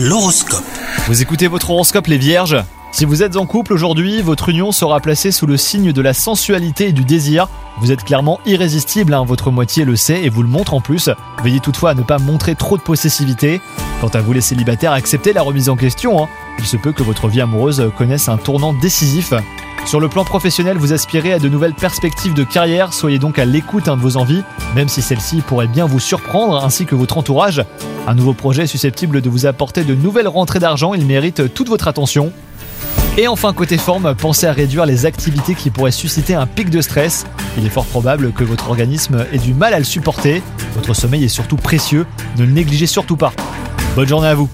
L'horoscope. Vous écoutez votre horoscope les vierges? Si vous êtes en couple aujourd'hui, votre union sera placée sous le signe de la sensualité et du désir. Vous êtes clairement irrésistible, hein, votre moitié le sait et vous le montre en plus. Veillez toutefois à ne pas montrer trop de possessivité. Quant à vous les célibataires, acceptez la remise en question. hein. Il se peut que votre vie amoureuse connaisse un tournant décisif. Sur le plan professionnel, vous aspirez à de nouvelles perspectives de carrière, soyez donc à l'écoute hein, de vos envies, même si celles-ci pourraient bien vous surprendre, ainsi que votre entourage. Un nouveau projet susceptible de vous apporter de nouvelles rentrées d'argent, il mérite toute votre attention. Et enfin, côté forme, pensez à réduire les activités qui pourraient susciter un pic de stress. Il est fort probable que votre organisme ait du mal à le supporter. Votre sommeil est surtout précieux, ne le négligez surtout pas. Bonne journée à vous